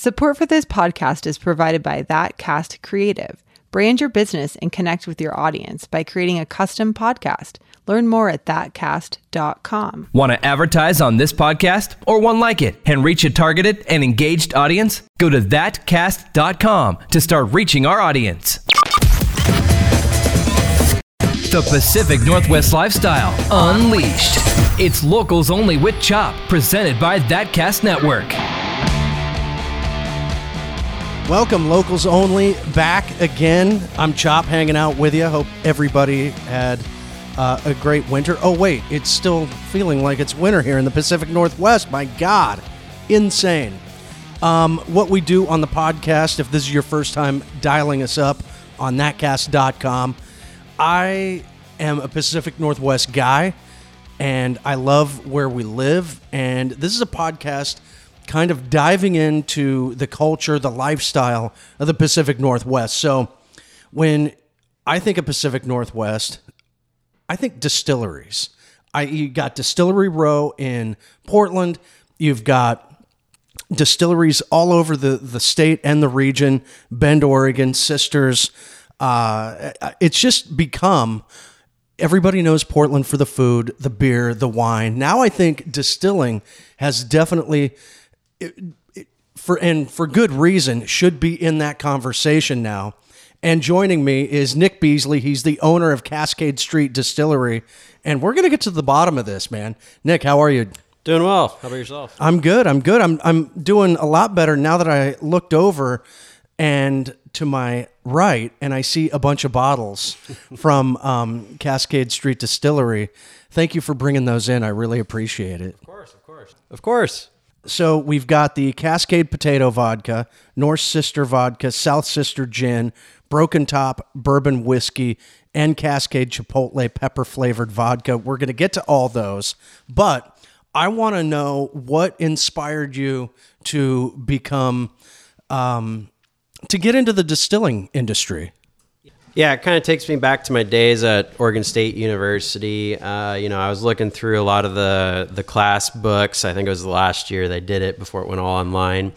Support for this podcast is provided by That Cast Creative. Brand your business and connect with your audience by creating a custom podcast. Learn more at thatcast.com. Want to advertise on this podcast or one like it and reach a targeted and engaged audience? Go to thatcast.com to start reaching our audience. The Pacific Northwest Lifestyle Unleashed. It's locals only with Chop, presented by Thatcast Network. Welcome, locals only, back again. I'm Chop hanging out with you. Hope everybody had uh, a great winter. Oh, wait, it's still feeling like it's winter here in the Pacific Northwest. My God, insane. Um, what we do on the podcast, if this is your first time dialing us up on thatcast.com, I am a Pacific Northwest guy and I love where we live. And this is a podcast kind of diving into the culture, the lifestyle of the Pacific Northwest. So when I think of Pacific Northwest, I think distilleries. I you got Distillery Row in Portland. You've got distilleries all over the, the state and the region, Bend, Oregon, Sisters. Uh, it's just become everybody knows Portland for the food, the beer, the wine. Now I think distilling has definitely for and for good reason should be in that conversation now. And joining me is Nick Beasley. He's the owner of Cascade Street Distillery, and we're going to get to the bottom of this, man. Nick, how are you? Doing well. How about yourself? I'm good. I'm good. I'm I'm doing a lot better now that I looked over and to my right and I see a bunch of bottles from um, Cascade Street Distillery. Thank you for bringing those in. I really appreciate it. Of course, of course. Of course. So we've got the Cascade Potato Vodka, North Sister Vodka, South Sister Gin, Broken Top Bourbon Whiskey, and Cascade Chipotle Pepper Flavored Vodka. We're going to get to all those, but I want to know what inspired you to become, um, to get into the distilling industry. Yeah, it kind of takes me back to my days at Oregon State University. Uh, you know, I was looking through a lot of the the class books. I think it was the last year they did it before it went all online.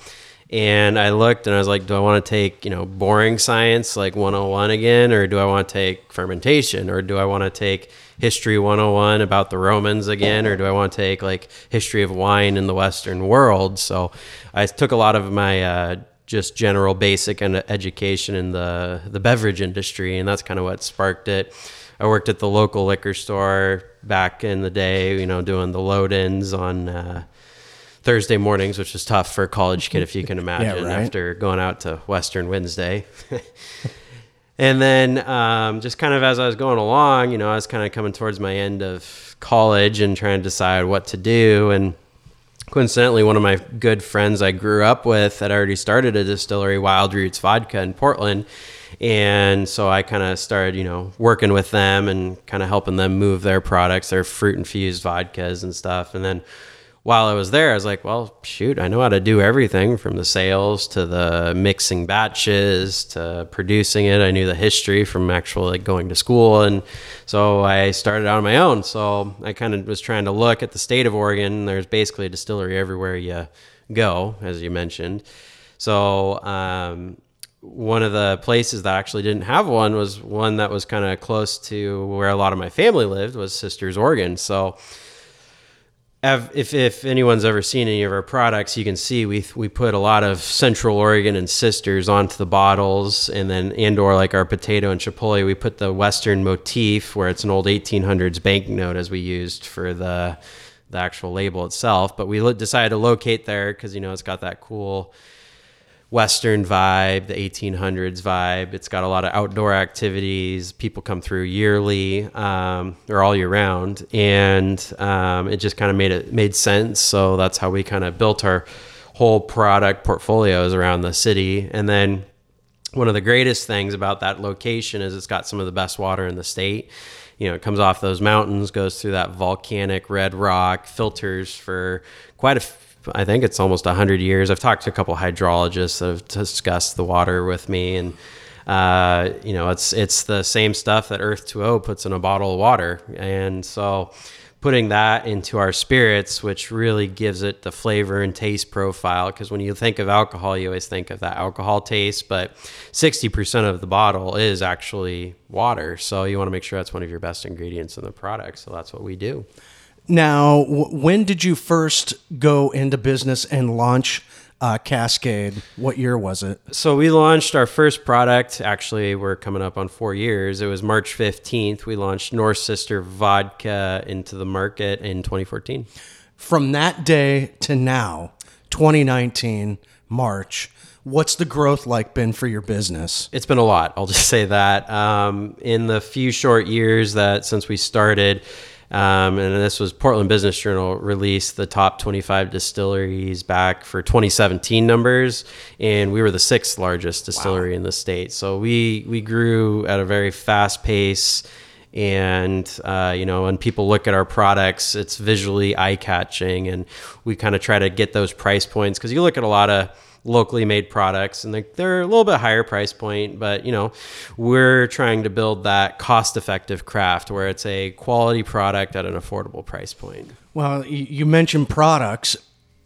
And I looked and I was like, do I want to take, you know, boring science like 101 again, or do I want to take fermentation, or do I want to take history 101 about the Romans again, or do I want to take like history of wine in the Western world? So I took a lot of my uh, just general basic and education in the the beverage industry, and that's kind of what sparked it. I worked at the local liquor store back in the day, you know, doing the load-ins on uh, Thursday mornings, which was tough for a college kid, if you can imagine, yeah, right. after going out to Western Wednesday. and then um, just kind of as I was going along, you know, I was kind of coming towards my end of college and trying to decide what to do. And coincidentally, one of my good friends I grew up with had already started a distillery, Wild Roots Vodka in Portland. And so I kind of started, you know, working with them and kind of helping them move their products, their fruit infused vodkas and stuff. And then while I was there, I was like, well, shoot, I know how to do everything from the sales to the mixing batches to producing it. I knew the history from actually like going to school. And so I started out on my own. So I kind of was trying to look at the state of Oregon. There's basically a distillery everywhere you go, as you mentioned. So, um, one of the places that actually didn't have one was one that was kind of close to where a lot of my family lived was Sisters, Oregon. So if if anyone's ever seen any of our products, you can see we we put a lot of Central Oregon and sisters onto the bottles, and then and or like our potato and chipotle, we put the Western motif where it's an old 1800s banknote as we used for the the actual label itself. But we decided to locate there because you know it's got that cool Western vibe, the 1800s vibe. It's got a lot of outdoor activities. People come through yearly um, or all year round, and um, it just kind of made it made sense. So that's how we kind of built our whole product portfolios around the city. And then one of the greatest things about that location is it's got some of the best water in the state. You know, it comes off those mountains, goes through that volcanic red rock, filters for quite a I think it's almost 100 years. I've talked to a couple hydrologists that have discussed the water with me, and uh, you know, it's it's the same stuff that Earth 2O puts in a bottle of water, and so putting that into our spirits, which really gives it the flavor and taste profile. Because when you think of alcohol, you always think of that alcohol taste, but 60% of the bottle is actually water. So you want to make sure that's one of your best ingredients in the product. So that's what we do. Now, w- when did you first go into business and launch uh, Cascade? What year was it? So we launched our first product. Actually, we're coming up on four years. It was March 15th. We launched North Sister Vodka into the market in 2014. From that day to now, 2019, March, what's the growth like been for your business? It's been a lot. I'll just say that. Um, in the few short years that since we started, um, and this was Portland Business Journal released the top 25 distilleries back for 2017 numbers, and we were the sixth largest distillery wow. in the state. So we we grew at a very fast pace, and uh, you know when people look at our products, it's visually eye catching, and we kind of try to get those price points because you look at a lot of locally made products and they're, they're a little bit higher price point but you know we're trying to build that cost effective craft where it's a quality product at an affordable price point. Well you mentioned products.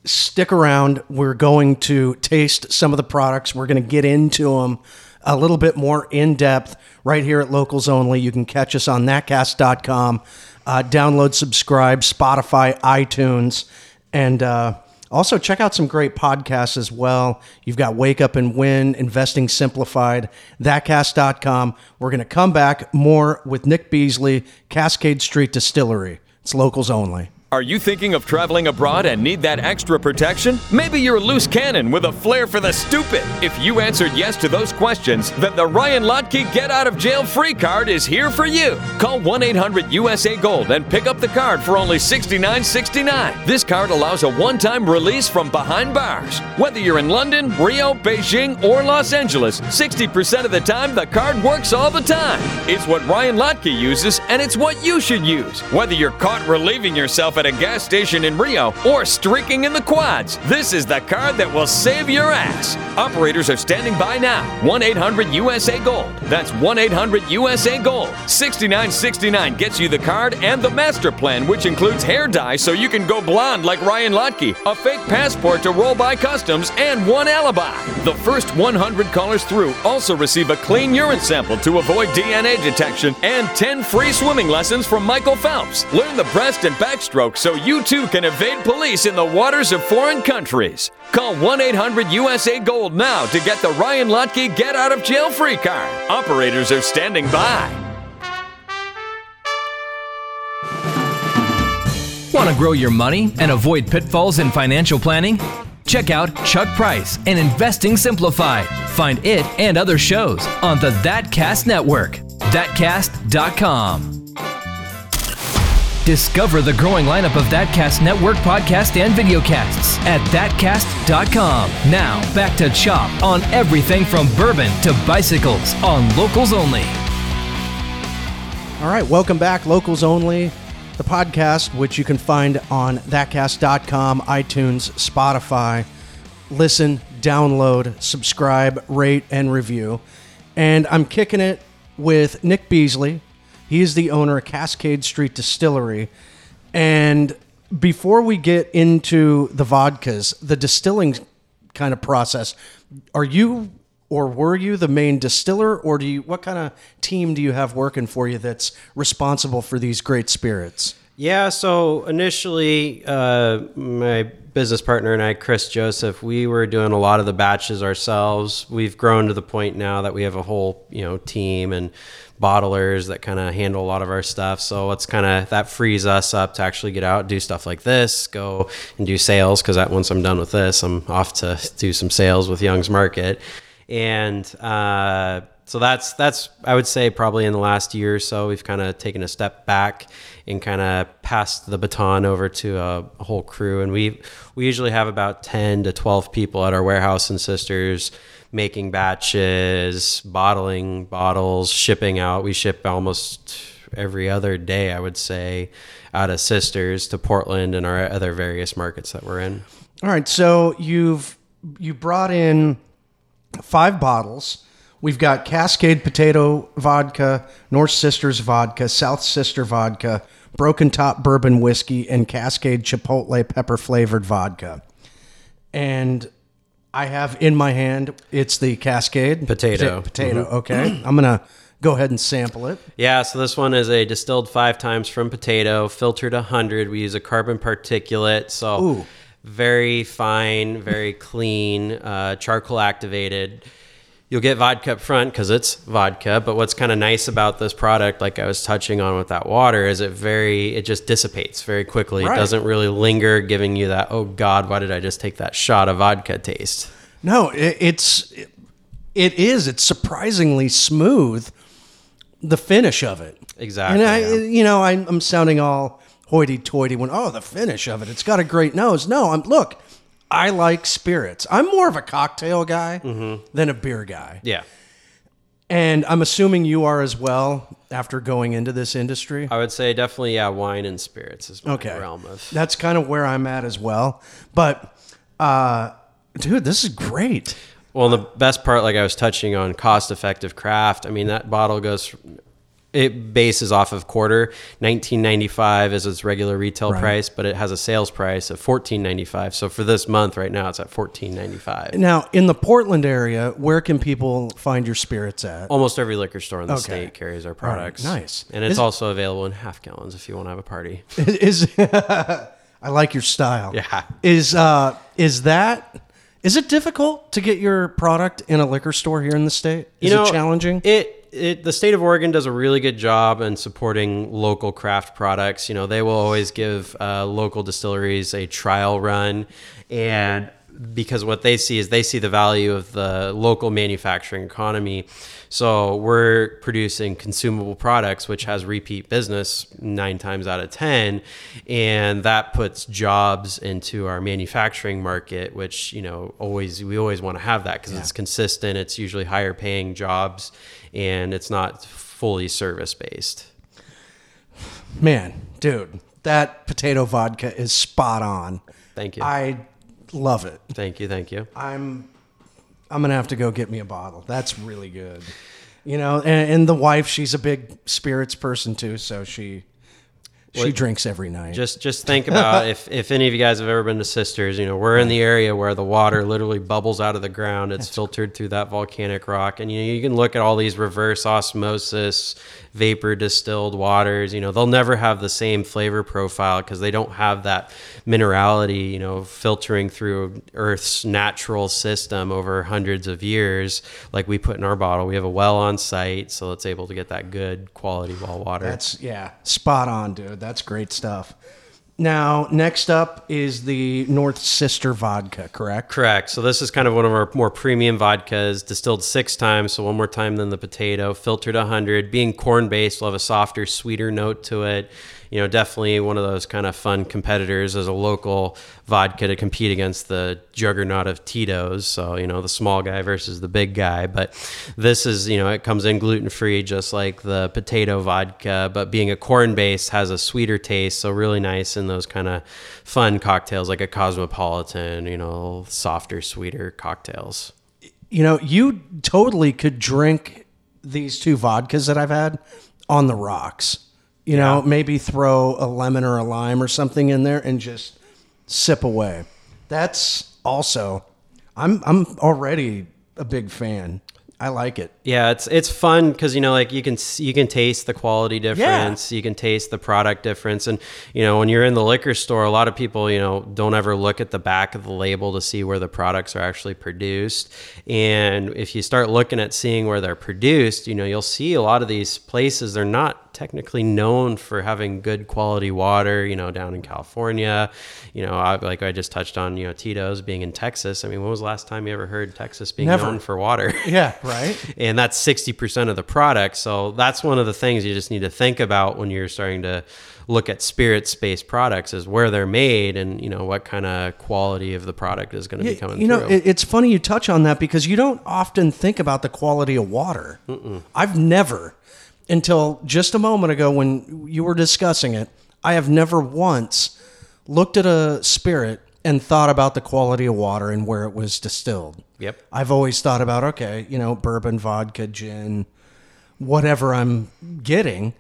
Stick around. We're going to taste some of the products. We're going to get into them a little bit more in depth right here at locals only. You can catch us on thatcast.com uh, download subscribe spotify itunes and uh, also, check out some great podcasts as well. You've got Wake Up and Win, Investing Simplified, thatcast.com. We're going to come back more with Nick Beasley, Cascade Street Distillery. It's locals only. Are you thinking of traveling abroad and need that extra protection? Maybe you're a loose cannon with a flair for the stupid. If you answered yes to those questions, then the Ryan Lochte Get Out of Jail Free card is here for you. Call 1 800 USA Gold and pick up the card for only $69.69. This card allows a one time release from behind bars. Whether you're in London, Rio, Beijing, or Los Angeles, 60% of the time the card works all the time. It's what Ryan Lochte uses, and it's what you should use. Whether you're caught relieving yourself at a gas station in Rio or streaking in the quads. This is the card that will save your ass. Operators are standing by now. 1 800 USA Gold. That's 1 800 USA Gold. 6969 gets you the card and the master plan, which includes hair dye so you can go blonde like Ryan Lochte, a fake passport to roll by customs, and one alibi. The first 100 callers through also receive a clean urine sample to avoid DNA detection and 10 free swimming lessons from Michael Phelps. Learn the breast and backstroke stroke so you too can evade police in the waters of foreign countries. Call 1 800 USA Gold now to get the Ryan Lochte Get Out of Jail Free card. Operators are standing by. Want to grow your money and avoid pitfalls in financial planning? Check out Chuck Price and Investing Simplified. Find it and other shows on the ThatCast Network. ThatCast.com. Discover the growing lineup of ThatCast Network podcast and videocasts at thatcast.com. Now, back to Chop on everything from bourbon to bicycles on Locals Only. All right, welcome back, Locals Only, the podcast, which you can find on thatcast.com, iTunes, Spotify. Listen, download, subscribe, rate, and review. And I'm kicking it with Nick Beasley, he is the owner of Cascade Street Distillery. And before we get into the vodkas, the distilling kind of process, are you or were you the main distiller or do you what kind of team do you have working for you that's responsible for these great spirits? Yeah, so initially, uh, my business partner and I, Chris Joseph, we were doing a lot of the batches ourselves. We've grown to the point now that we have a whole, you know, team and bottlers that kind of handle a lot of our stuff. So it's kind of that frees us up to actually get out, do stuff like this, go and do sales. Because once I'm done with this, I'm off to do some sales with Young's Market, and uh, so that's that's I would say probably in the last year or so we've kind of taken a step back and kind of passed the baton over to a, whole crew, and we we usually have about ten to twelve people at our warehouse and sisters making batches, bottling bottles, shipping out. We ship almost every other day, I would say, out of Sisters to Portland and our other various markets that we're in. All right, so you've you brought in five bottles. We've got Cascade Potato Vodka, North Sisters Vodka, South Sister Vodka, Broken Top Bourbon Whiskey, and Cascade Chipotle Pepper Flavored Vodka. And I have in my hand, it's the Cascade Potato. Pota- potato. Okay. I'm going to go ahead and sample it. Yeah, so this one is a distilled five times from potato, filtered 100. We use a carbon particulate, so Ooh. very fine, very clean, uh, charcoal activated. You'll get vodka up front because it's vodka, but what's kind of nice about this product, like I was touching on with that water, is it very it just dissipates very quickly. Right. It doesn't really linger, giving you that oh god, why did I just take that shot of vodka taste? No, it, it's it, it is. It's surprisingly smooth. The finish of it, Exactly, And I, yeah. you know, I, I'm sounding all hoity-toity when oh, the finish of it. It's got a great nose. No, I'm look. I like spirits. I'm more of a cocktail guy than a beer guy, Yeah. and I'm assuming you are as well. After going into this industry, I would say definitely yeah, wine and spirits is my okay, realm of that's kind of where I'm at as well. But, uh, dude, this is great. Well, the best part, like I was touching on, cost-effective craft. I mean, that bottle goes. It bases off of quarter. Nineteen ninety five is its regular retail Right. price, but it has a sales price of fourteen ninety five. So for this month, right now, it's at fourteen ninety five. Now, in the Portland area, where can people find your spirits at? Almost every liquor store in the Okay. state carries our products. nice. and it's Is- also available in half gallons if you want to have a party. is I like your style. Yeah. Is uh is that is it difficult to get your product in a liquor store here in the state? Is it challenging? It, it the state of Oregon does a really good job in supporting local craft products. You know, they will always give uh, local distilleries a trial run, and because what they see is they see the value of the local manufacturing economy. So we're producing consumable products, which has repeat business nine times out of ten, and that puts jobs into our manufacturing market, which you know always we always want to have that because it's consistent. It's usually higher paying jobs, and it's not fully service based. Man, dude, that potato vodka is spot on. Thank you. I love it. thank you. Thank you. I'm I'm gonna have to go get me a bottle. That's really good. You know, and, and the wife, she's a big spirits person too, so she she drinks every night. Just just think about if, if any of you guys have ever been to Sisters, you know, we're in the area where the water literally bubbles out of the ground. It's filtered through that volcanic rock. And you know, you can look at all these reverse osmosis, vapor distilled waters, you know, they'll never have the same flavor profile because they don't have that minerality, you know, filtering through Earth's natural system over hundreds of years, like we put in our bottle. We have a well on site, so it's able to get that good quality well water. That's yeah, spot on, dude. That's great stuff. Now, next up is the North Sister vodka, correct? Correct. So this is kind of one of our more premium vodkas, distilled six times, so one more time than the potato, filtered 100. Being corn based, will have a softer, sweeter note to it. You know, definitely one of those kind of fun competitors as a local vodka to compete against the juggernaut of Tito's. So, you know, the small guy versus the big guy. But this is, you know, it comes in gluten free, just like the potato vodka, but being a corn base has a sweeter taste. So, really nice in those kind of fun cocktails like a cosmopolitan, you know, softer, sweeter cocktails. You know, you totally could drink these two vodkas that I've had on the rocks. You know, maybe throw a lemon or a lime or something in there and just sip away. That's also I'm I'm already a big fan. I like it. Yeah, it's it's fun because you know, like you can you can taste the quality difference, yeah. you can taste the product difference, and you know when you're in the liquor store, a lot of people you know don't ever look at the back of the label to see where the products are actually produced, and if you start looking at seeing where they're produced, you know you'll see a lot of these places they're not technically known for having good quality water. You know, down in California, you know, I, like I just touched on, you know, Tito's being in Texas. I mean, when was the last time you ever heard Texas being Never. known for water? Yeah, right? and that's 60% of the product. So that's one of the things you just need to think about when you're starting to look at spirit-based products is where they're made and you know what kind of quality of the product is going to be coming you know, through. it's funny you touch on that because you don't often think about the quality of water. I've never, until just a moment ago when you were discussing it, I have never once looked at a spirit and thought about the quality of water and where it was distilled. Yep. I've always thought about okay, you know, bourbon, vodka, gin, whatever I'm getting,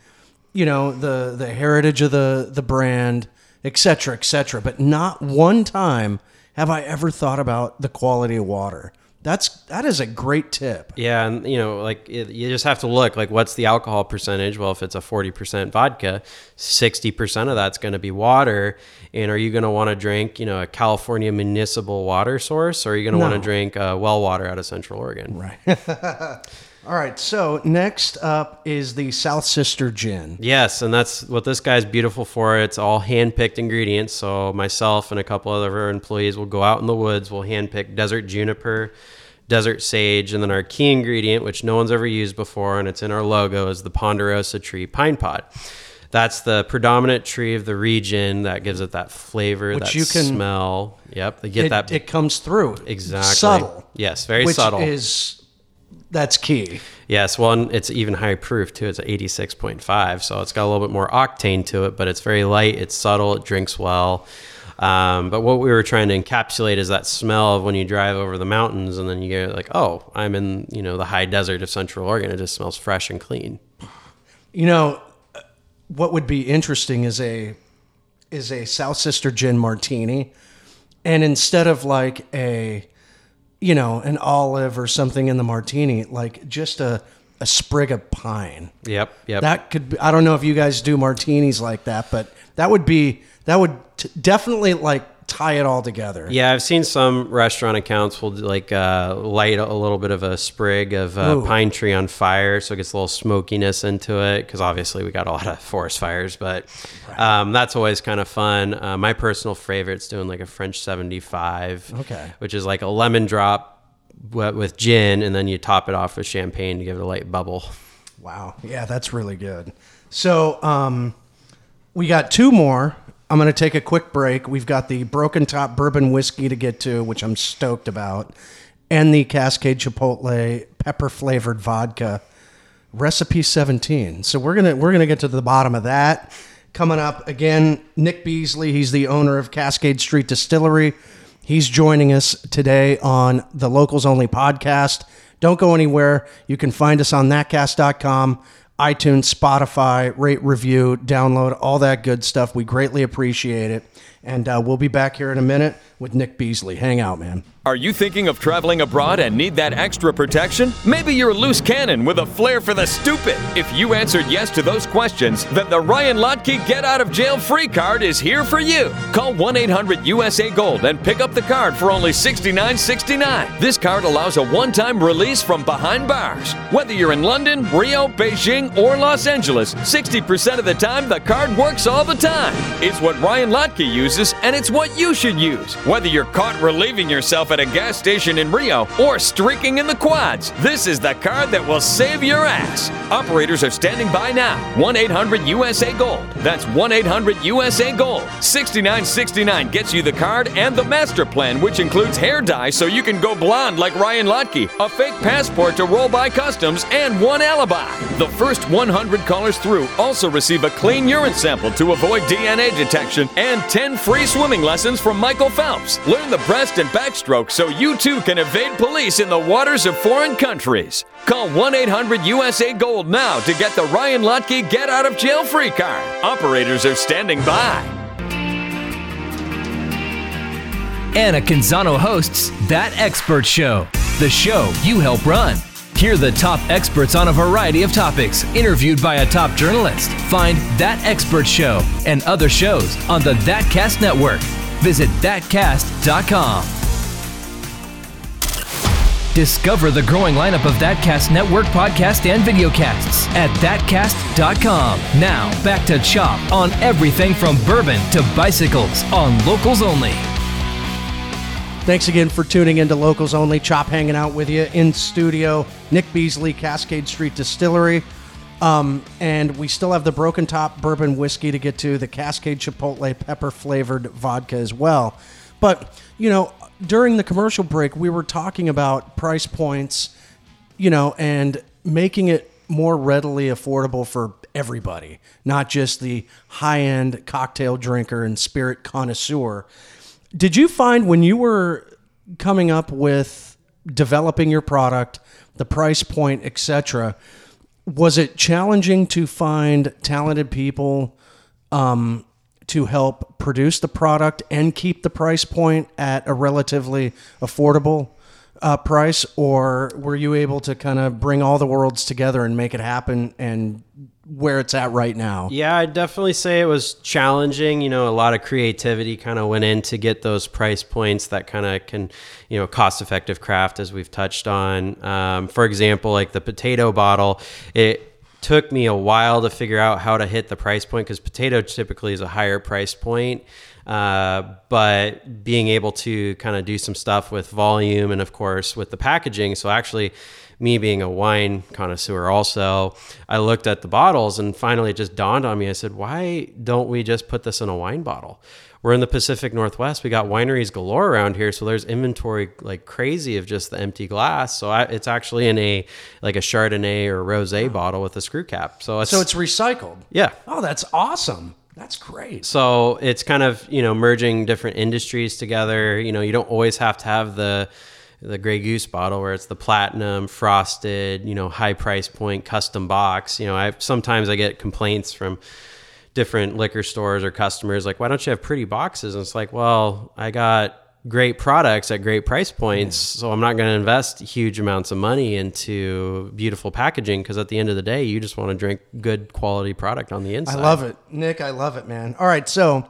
you know, the the heritage of the the brand, et cetera, et cetera. But not one time have I ever thought about the quality of water. That's that is a great tip. Yeah, and you know, like it, you just have to look like what's the alcohol percentage? Well, if it's a forty percent vodka, sixty percent of that's going to be water. And are you going to want to drink, you know, a California municipal water source, or are you going to want to drink uh, well water out of Central Oregon? Right. All right. So next up is the South Sister Gin. Yes, and that's what this guy's beautiful for. It's all hand picked ingredients. So myself and a couple other employees will go out in the woods. We'll hand pick desert juniper, desert sage, and then our key ingredient, which no one's ever used before, and it's in our logo, is the ponderosa tree pine pod. That's the predominant tree of the region that gives it that flavor, Which that you can- smell. Yep, they get It, that it comes through exactly subtle. Yes, very which subtle. is that's key. Yes, well, and it's even high proof too. It's 86.5, so it's got a little bit more octane to it, but it's very light, it's subtle, it drinks well. Um, but what we were trying to encapsulate is that smell of when you drive over the mountains and then you get like, oh, I'm in, you know, the high desert of Central Oregon. It just smells fresh and clean. You know, what would be interesting is a is a South Sister gin martini, and instead of like a, you know, an olive or something in the martini, like just a a sprig of pine. Yep, yep. That could be, I don't know if you guys do martinis like that, but that would be that would t- definitely like tie it all together. Yeah, I've seen some restaurant accounts will like uh, light a little bit of a sprig of uh, pine tree on fire, so it gets a little smokiness into it. Because obviously we got a lot of forest fires, but um, that's always kind of fun. Uh, my personal favorite's doing like a French seventy five, Okay. which is like a lemon drop with gin, and then you top it off with champagne to give it a light bubble. Wow. Yeah, that's really good. So, um, we got two more. I'm going to take a quick break. We've got the Broken Top Bourbon Whiskey to get to, which I'm stoked about, and the Cascade Chipotle pepper flavored vodka recipe 17. So we're going to we're to get to the bottom of that. Coming up again, Nick Beasley, he's the owner of Cascade Street Distillery. He's joining us today on the Locals Only podcast. Don't go anywhere. You can find us on thatcast.com, iTunes, Spotify, rate, review, download, all that good stuff. We greatly appreciate it. And uh, we'll be back here in a minute with Nick Beasley. Hang out, man. Are you thinking of traveling abroad and need that extra protection? Maybe you're a loose cannon with a flair for the stupid. If you answered yes to those questions, then the Ryan Lochte Get Out of Jail Free card is here for you. Call 1 800 USA Gold and pick up the card for only $69.69. This card allows a one time release from behind bars. Whether you're in London, Rio, Beijing, or Los Angeles, 60% of the time the card works all the time. It's what Ryan Lochte uses, and it's what you should use. Whether you're caught relieving yourself at a gas station in Rio or streaking in the quads, this is the card that will save your ass. Operators are standing by now. 1 800 USA Gold. That's 1 800 USA Gold. 6969 gets you the card and the master plan, which includes hair dye so you can go blonde like Ryan Lochte, a fake passport to roll by customs, and one alibi. The first 100 callers through also receive a clean urine sample to avoid DNA detection and 10 free swimming lessons from Michael Phelps. Learn the breast and backstroke so you too can evade police in the waters of foreign countries. Call 1 800 USA Gold now to get the Ryan Lochte Get Out of Jail Free card. Operators are standing by. Anna Canzano hosts That Expert Show, the show you help run. Hear the top experts on a variety of topics, interviewed by a top journalist. Find That Expert Show and other shows on the ThatCast Network. Visit thatcast.com. Discover the growing lineup of ThatCast Network podcast and videocasts at thatcast.com. Now, back to Chop on everything from bourbon to bicycles on Locals Only. Thanks again for tuning into Locals Only. Chop hanging out with you in studio. Nick Beasley, Cascade Street Distillery. Um, and we still have the Broken Top Bourbon Whiskey to get to, the Cascade Chipotle pepper flavored vodka as well. But, you know, during the commercial break, we were talking about price points, you know, and making it more readily affordable for everybody, not just the high end cocktail drinker and spirit connoisseur Did you find when you were coming up with developing your product, the price point, etc., was it challenging to find talented people um, to help produce the product and keep the price point at a relatively affordable uh, price, or were you able to kind of bring all the worlds together and make it happen and where it's at right now? Yeah, I'd definitely say it was challenging. You know, a lot of creativity kind of went in to get those price points that kind of can, you know, cost effective craft as we've touched on. Um, for example, like the potato bottle, it took me a while to figure out how to hit the price point because potato typically is a higher price point. Uh, but being able to kind of do some stuff with volume and, of course, with the packaging. So, actually, me being a wine connoisseur, also, I looked at the bottles and finally it just dawned on me. I said, why don't we just put this in a wine bottle? We're in the Pacific Northwest. We got wineries galore around here, so there's inventory like crazy of just the empty glass. So I, it's actually in a like a Chardonnay or rosé bottle with a screw cap. So it's So it's recycled. yeah. Oh, that's awesome. That's great. So it's kind of you know merging different industries together. You know, you don't always have to have the the Grey Goose bottle where it's the platinum frosted, you know, high price point custom box. You know, I sometimes I get complaints from different liquor stores or customers like, why don't you have pretty boxes? And it's like, well, I got great products at great price points, so I'm not going to invest huge amounts of money into beautiful packaging because at the end of the day, you just want to drink good quality product on the inside." I love it. Nick, I love it, man. All right, so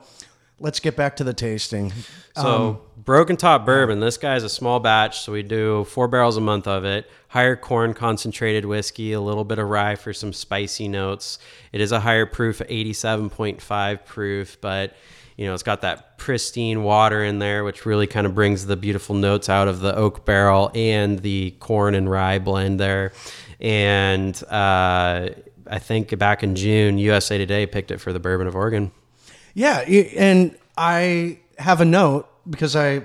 let's get back to the tasting. So broken top bourbon. This guy's a small batch, so we do four barrels a month of it. Higher corn concentrated whiskey, a little bit of rye for some spicy notes. It is a higher proof, eighty-seven point five proof, but you know it's got that pristine water in there, which really kind of brings the beautiful notes out of the oak barrel and the corn and rye blend there. And uh, I think back in June, USA Today picked it for the Bourbon of Oregon. Yeah, and I have a note because I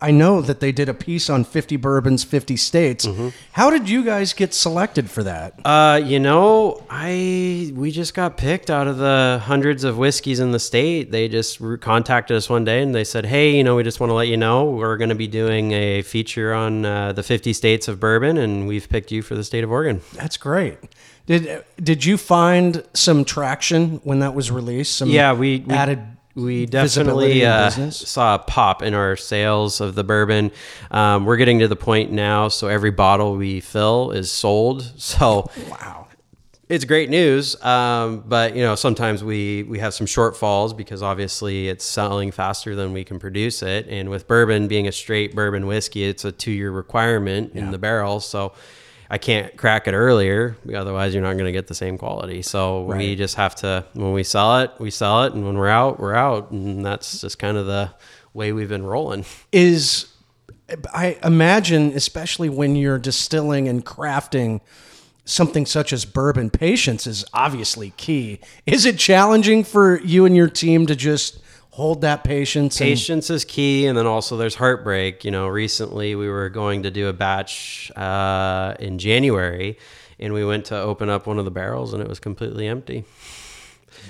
I know that they did a piece on 50 bourbons, 50 states. Mm-hmm. How did you guys get selected for that? Uh, you know, I we just got picked out of the hundreds of whiskeys in the state. They just contacted us one day and they said, "Hey, you know, we just want to let you know we're going to be doing a feature on uh, the 50 states of bourbon, and we've picked you for the state of Oregon." That's great. Did did you find some traction when that was released? Some Yeah, we, we added We definitely uh, saw a pop in our sales of the bourbon. Um, we're getting to the point now, so every bottle we fill is sold. So Wow. it's great news. Um, but you know, sometimes we we have some shortfalls because obviously it's selling faster than we can produce it. And with bourbon being a straight bourbon whiskey, it's a two year requirement in the barrel. So I can't crack it earlier, otherwise you're not going to get the same quality. So we just have to when we sell it, we sell it, and when we're out, we're out, and that's just kind of the way we've been rolling. is I imagine, especially when you're distilling and crafting something such as bourbon, patience is obviously key. Is it challenging for you and your team to just hold that patience? Patience is key, and then also there's heartbreak. You know, recently we were going to do a batch uh, in January, and we went to open up one of the barrels, and it was completely empty.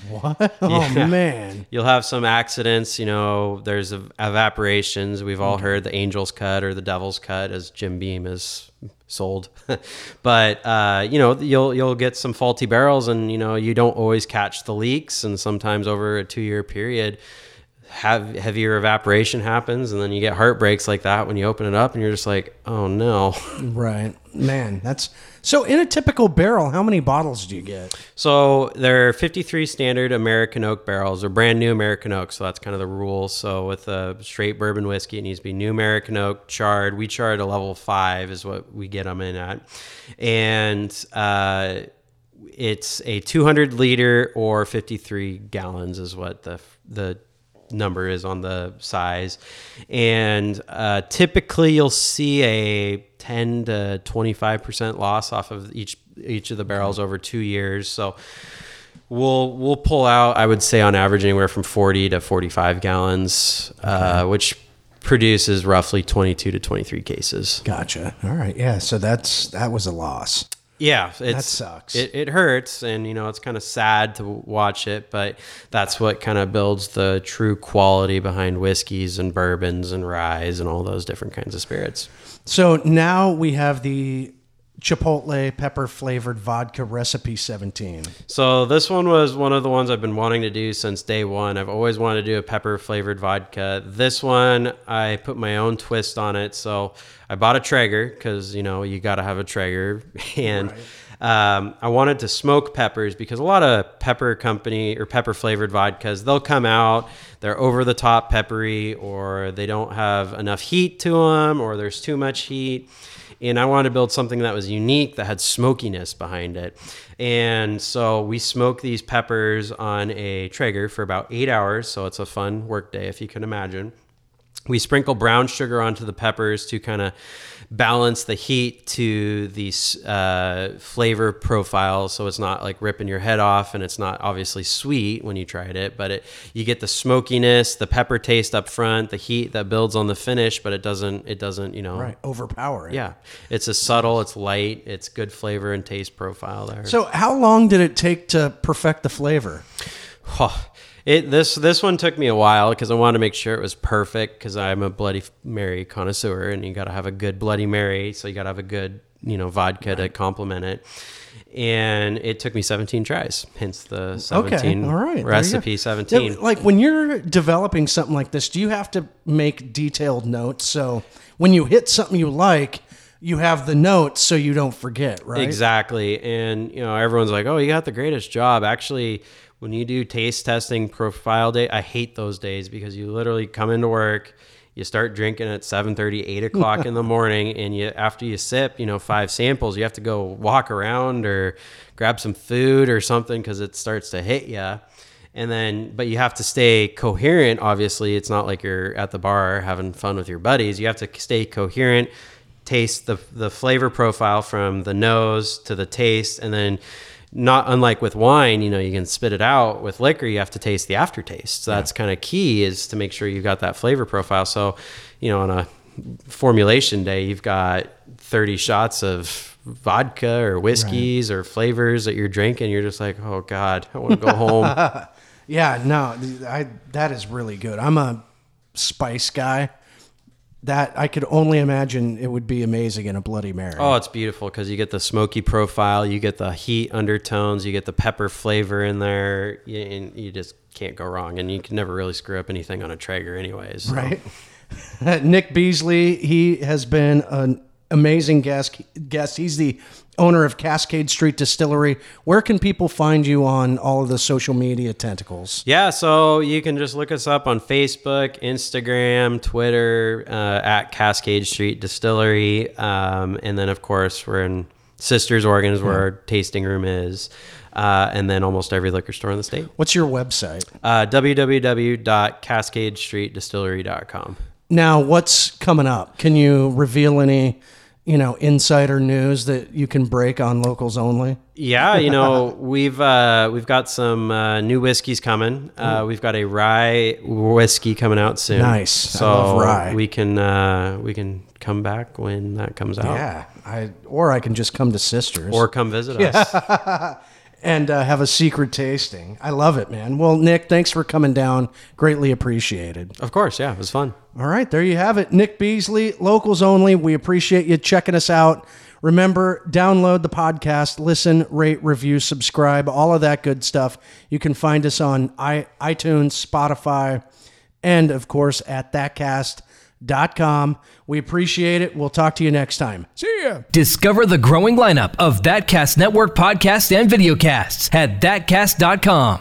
what? Oh man. You'll have some accidents. You know, there's ev- evaporations. We've all heard the angel's cut or the devil's cut, as Jim Beam is sold. but uh, you know, you'll you'll get some faulty barrels, and you know, you don't always catch the leaks, and sometimes over a two year period. Have heavier evaporation happens, and then you get heartbreaks like that when you open it up, and you're just like, "Oh no!" Right. Man, that's so in a typical barrel, how many bottles do you get? So there are 53 standard American oak barrels, or brand new American oak. So that's kind of the rule. So with a straight bourbon whiskey, it needs to be new American oak, charred. We charred a level five is what we get them in at, and uh, it's a 200 liter or 53 gallons is what the the number is on the size and uh, typically you'll see a 10 to 25 percent loss off of each each of the barrels over two years so we'll we'll pull out i would say on average anywhere from 40 to 45 gallons uh, which produces roughly 22 to 23 cases Gotcha. All right. Yeah. So that's that was a loss. Yeah, it's, sucks. It, it hurts, and you know it's kind of sad to watch it, but that's what kind of builds the true quality behind whiskeys and bourbons and ryes and all those different kinds of spirits. So now we have the Chipotle pepper flavored vodka recipe 17. So this one was one of the ones I've been wanting to do since day one. I've always wanted to do a pepper flavored vodka. This one I put my own twist on it. So I bought a Traeger because you know you got to have a Traeger, and um, I wanted to smoke peppers because a lot of pepper company or pepper flavored vodkas they'll come out they're over the top peppery or they don't have enough heat to them or there's too much heat and I wanted to build something that was unique that had smokiness behind it. And so we smoke these peppers on a Traeger for about eight hours. So it's a fun work day, if you can imagine. We sprinkle brown sugar onto the peppers to kind of balance the heat to the uh, flavor profile, so it's not like ripping your head off, and it's not obviously sweet when you tried it, but it you get the smokiness, the pepper taste up front, the heat that builds on the finish, but it doesn't it doesn't you know Right. Overpower it. yeah, it's a subtle, it's light, it's good flavor and taste profile there. So how long did it take to perfect the flavor? It this this one took me a while because I wanted to make sure it was perfect because I'm a Bloody Mary connoisseur and you got to have a good Bloody Mary, so you got to have a good you know vodka to complement it. And it took me 17 tries, hence the 17 Okay. All right. There you go. recipe 17. Yeah, Like when you're developing something like this, do you have to make detailed notes? So when you hit something you like, you have the notes so you don't forget, right? Exactly. And, you know, everyone's like, oh, you got the greatest job. Actually, when you do taste testing profile day, I hate those days because you literally come into work, you start drinking at 7.30, 8 o'clock in the morning, and you after you sip, you know, five samples, you have to go walk around or grab some food or something because it starts to hit you. And then, but you have to stay coherent. Obviously, it's not like you're at the bar having fun with your buddies. You have to stay coherent, taste the the flavor profile from the nose to the taste, and then not unlike with wine, you know, you can spit it out. With liquor, you have to taste the aftertaste. So that's kind of key is to make sure you've got that flavor profile. So, you know, on a formulation day, you've got 30 shots of vodka or whiskeys or flavors that you're drinking. You're just like, oh God, I want to go home. Yeah, no, I that is really good. I'm a spice guy. That I could only imagine it would be amazing in a Bloody Mary. Oh, it's beautiful because you get the smoky profile, you get the heat undertones, you get the pepper flavor in there, y- and you just can't go wrong. And you can never really screw up anything on a Traeger, anyways. so. right. Nick Beasley, he has been an amazing guest. Guest. He's the owner of Cascade Street Distillery. Where can people find you on all of the social media tentacles? Yeah, so you can just look us up on Facebook, Instagram, Twitter, uh, at Cascade Street Distillery. Um, and then, of course, we're in Sisters Oregon, where our tasting room is. Uh, and then almost every liquor store in the state. What's your website? Uh, www.cascadestreetdistillery.com. Now, what's coming up? Can you reveal any, you know, insider news that you can break on locals only? Yeah, you know we've uh, we've got some uh, new whiskeys coming. Uh, we've got a rye whiskey coming out soon. Nice. I So love rye. we can uh, we can come back when that comes out, Yeah, I or I can just come to Sisters or come visit us. and uh, have a secret tasting. I love it, man. Well, Nick, thanks for coming down. Greatly appreciated. Of course, yeah, it was fun. All right, there you have it. Nick Beasley, locals only. We appreciate you checking us out. Remember, download the podcast, listen, rate, review, subscribe, all of that good stuff. You can find us on i- iTunes, Spotify, and of course at thatcast.com. We appreciate it. We'll talk to you next time. See ya. Discover the growing lineup of That Cast Network podcasts and videocasts at thatcast.com.